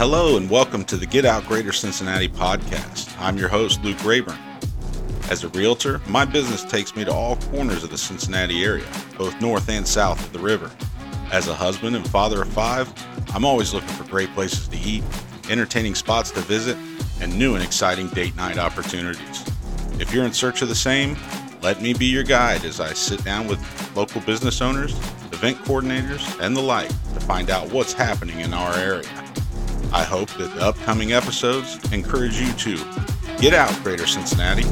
Hello, and welcome to the Get Out Greater Cincinnati podcast. I'm your host, Luke Rayburn. As a realtor, my business takes me to all corners of the Cincinnati area, both north and south of the river. As a husband and father of five, I'm always looking for great places to eat, entertaining spots to visit, and new and exciting date night opportunities. If you're in search of the same, let me be your guide as I sit down with local business owners, event coordinators, and the like to find out what's happening in our area. I hope that the upcoming episodes encourage you to get out, Greater Cincinnati.